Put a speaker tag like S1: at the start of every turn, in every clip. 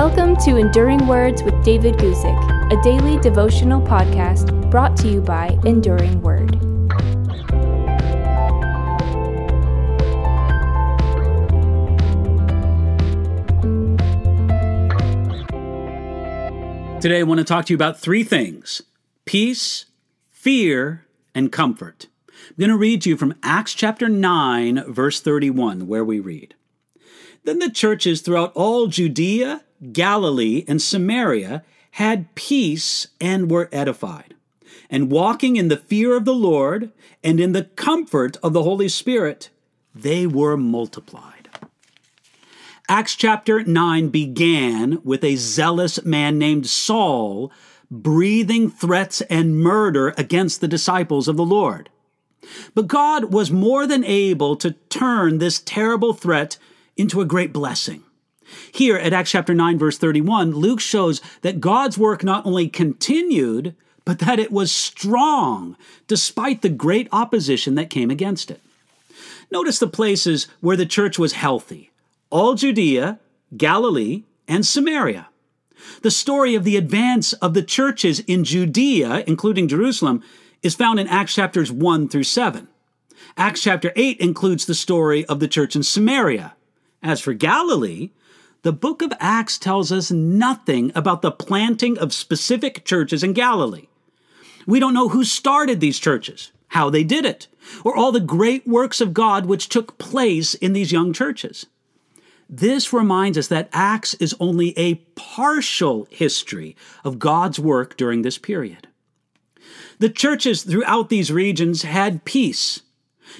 S1: Welcome to Enduring Words with David Guzik, a daily devotional podcast brought to you by Enduring Word.
S2: Today, I want to talk to you about three things peace, fear, and comfort. I'm going to read you from Acts chapter 9, verse 31, where we read Then the churches throughout all Judea, Galilee, and Samaria had peace and were edified. And walking in the fear of the Lord and in the comfort of the Holy Spirit, they were multiplied. Acts chapter 9 began with a zealous man named Saul breathing threats and murder against the disciples of the Lord. But God was more than able to turn this terrible threat into a great blessing. Here at Acts chapter 9 verse 31, Luke shows that God's work not only continued, but that it was strong despite the great opposition that came against it. Notice the places where the church was healthy. All Judea, Galilee, and Samaria. The story of the advance of the churches in Judea, including Jerusalem, is found in Acts chapters 1 through 7. Acts chapter 8 includes the story of the church in Samaria. As for Galilee, the book of Acts tells us nothing about the planting of specific churches in Galilee. We don't know who started these churches, how they did it, or all the great works of God which took place in these young churches. This reminds us that Acts is only a partial history of God's work during this period. The churches throughout these regions had peace.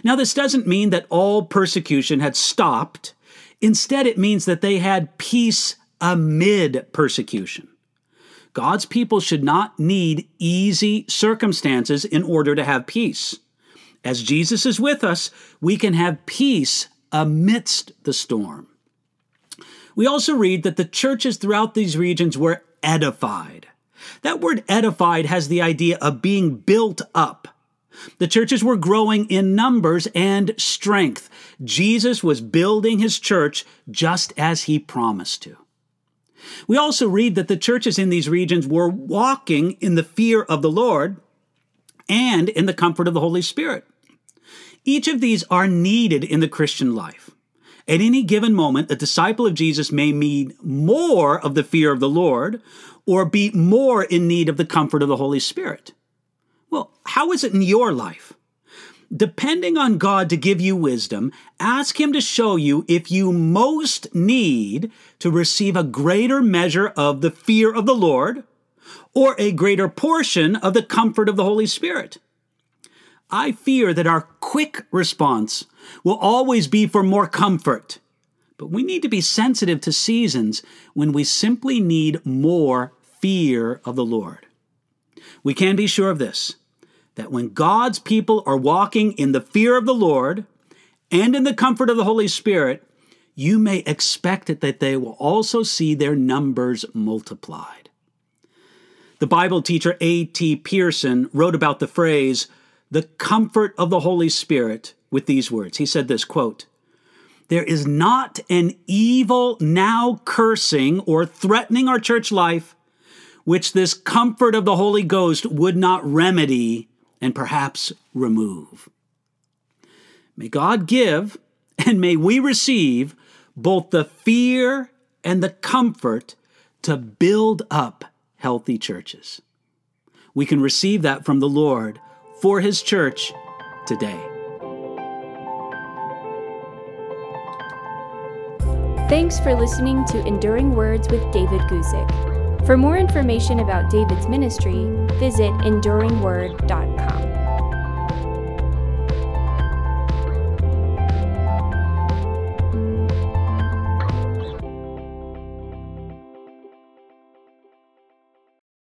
S2: Now, this doesn't mean that all persecution had stopped Instead, it means that they had peace amid persecution. God's people should not need easy circumstances in order to have peace. As Jesus is with us, we can have peace amidst the storm. We also read that the churches throughout these regions were edified. That word edified has the idea of being built up. The churches were growing in numbers and strength. Jesus was building his church just as he promised to. We also read that the churches in these regions were walking in the fear of the Lord and in the comfort of the Holy Spirit. Each of these are needed in the Christian life. At any given moment, a disciple of Jesus may need more of the fear of the Lord or be more in need of the comfort of the Holy Spirit. Well, how is it in your life? Depending on God to give you wisdom, ask Him to show you if you most need to receive a greater measure of the fear of the Lord or a greater portion of the comfort of the Holy Spirit. I fear that our quick response will always be for more comfort, but we need to be sensitive to seasons when we simply need more fear of the Lord. We can be sure of this that when God's people are walking in the fear of the Lord and in the comfort of the Holy Spirit, you may expect it that they will also see their numbers multiplied. The Bible teacher A.T. Pierson wrote about the phrase, the comfort of the Holy Spirit, with these words. He said this quote, There is not an evil now cursing or threatening our church life which this comfort of the Holy Ghost would not remedy and perhaps remove. May God give and may we receive both the fear and the comfort to build up healthy churches. We can receive that from the Lord for His church today.
S1: Thanks for listening to Enduring Words with David Guzik. For more information about David's ministry, visit enduringword.com.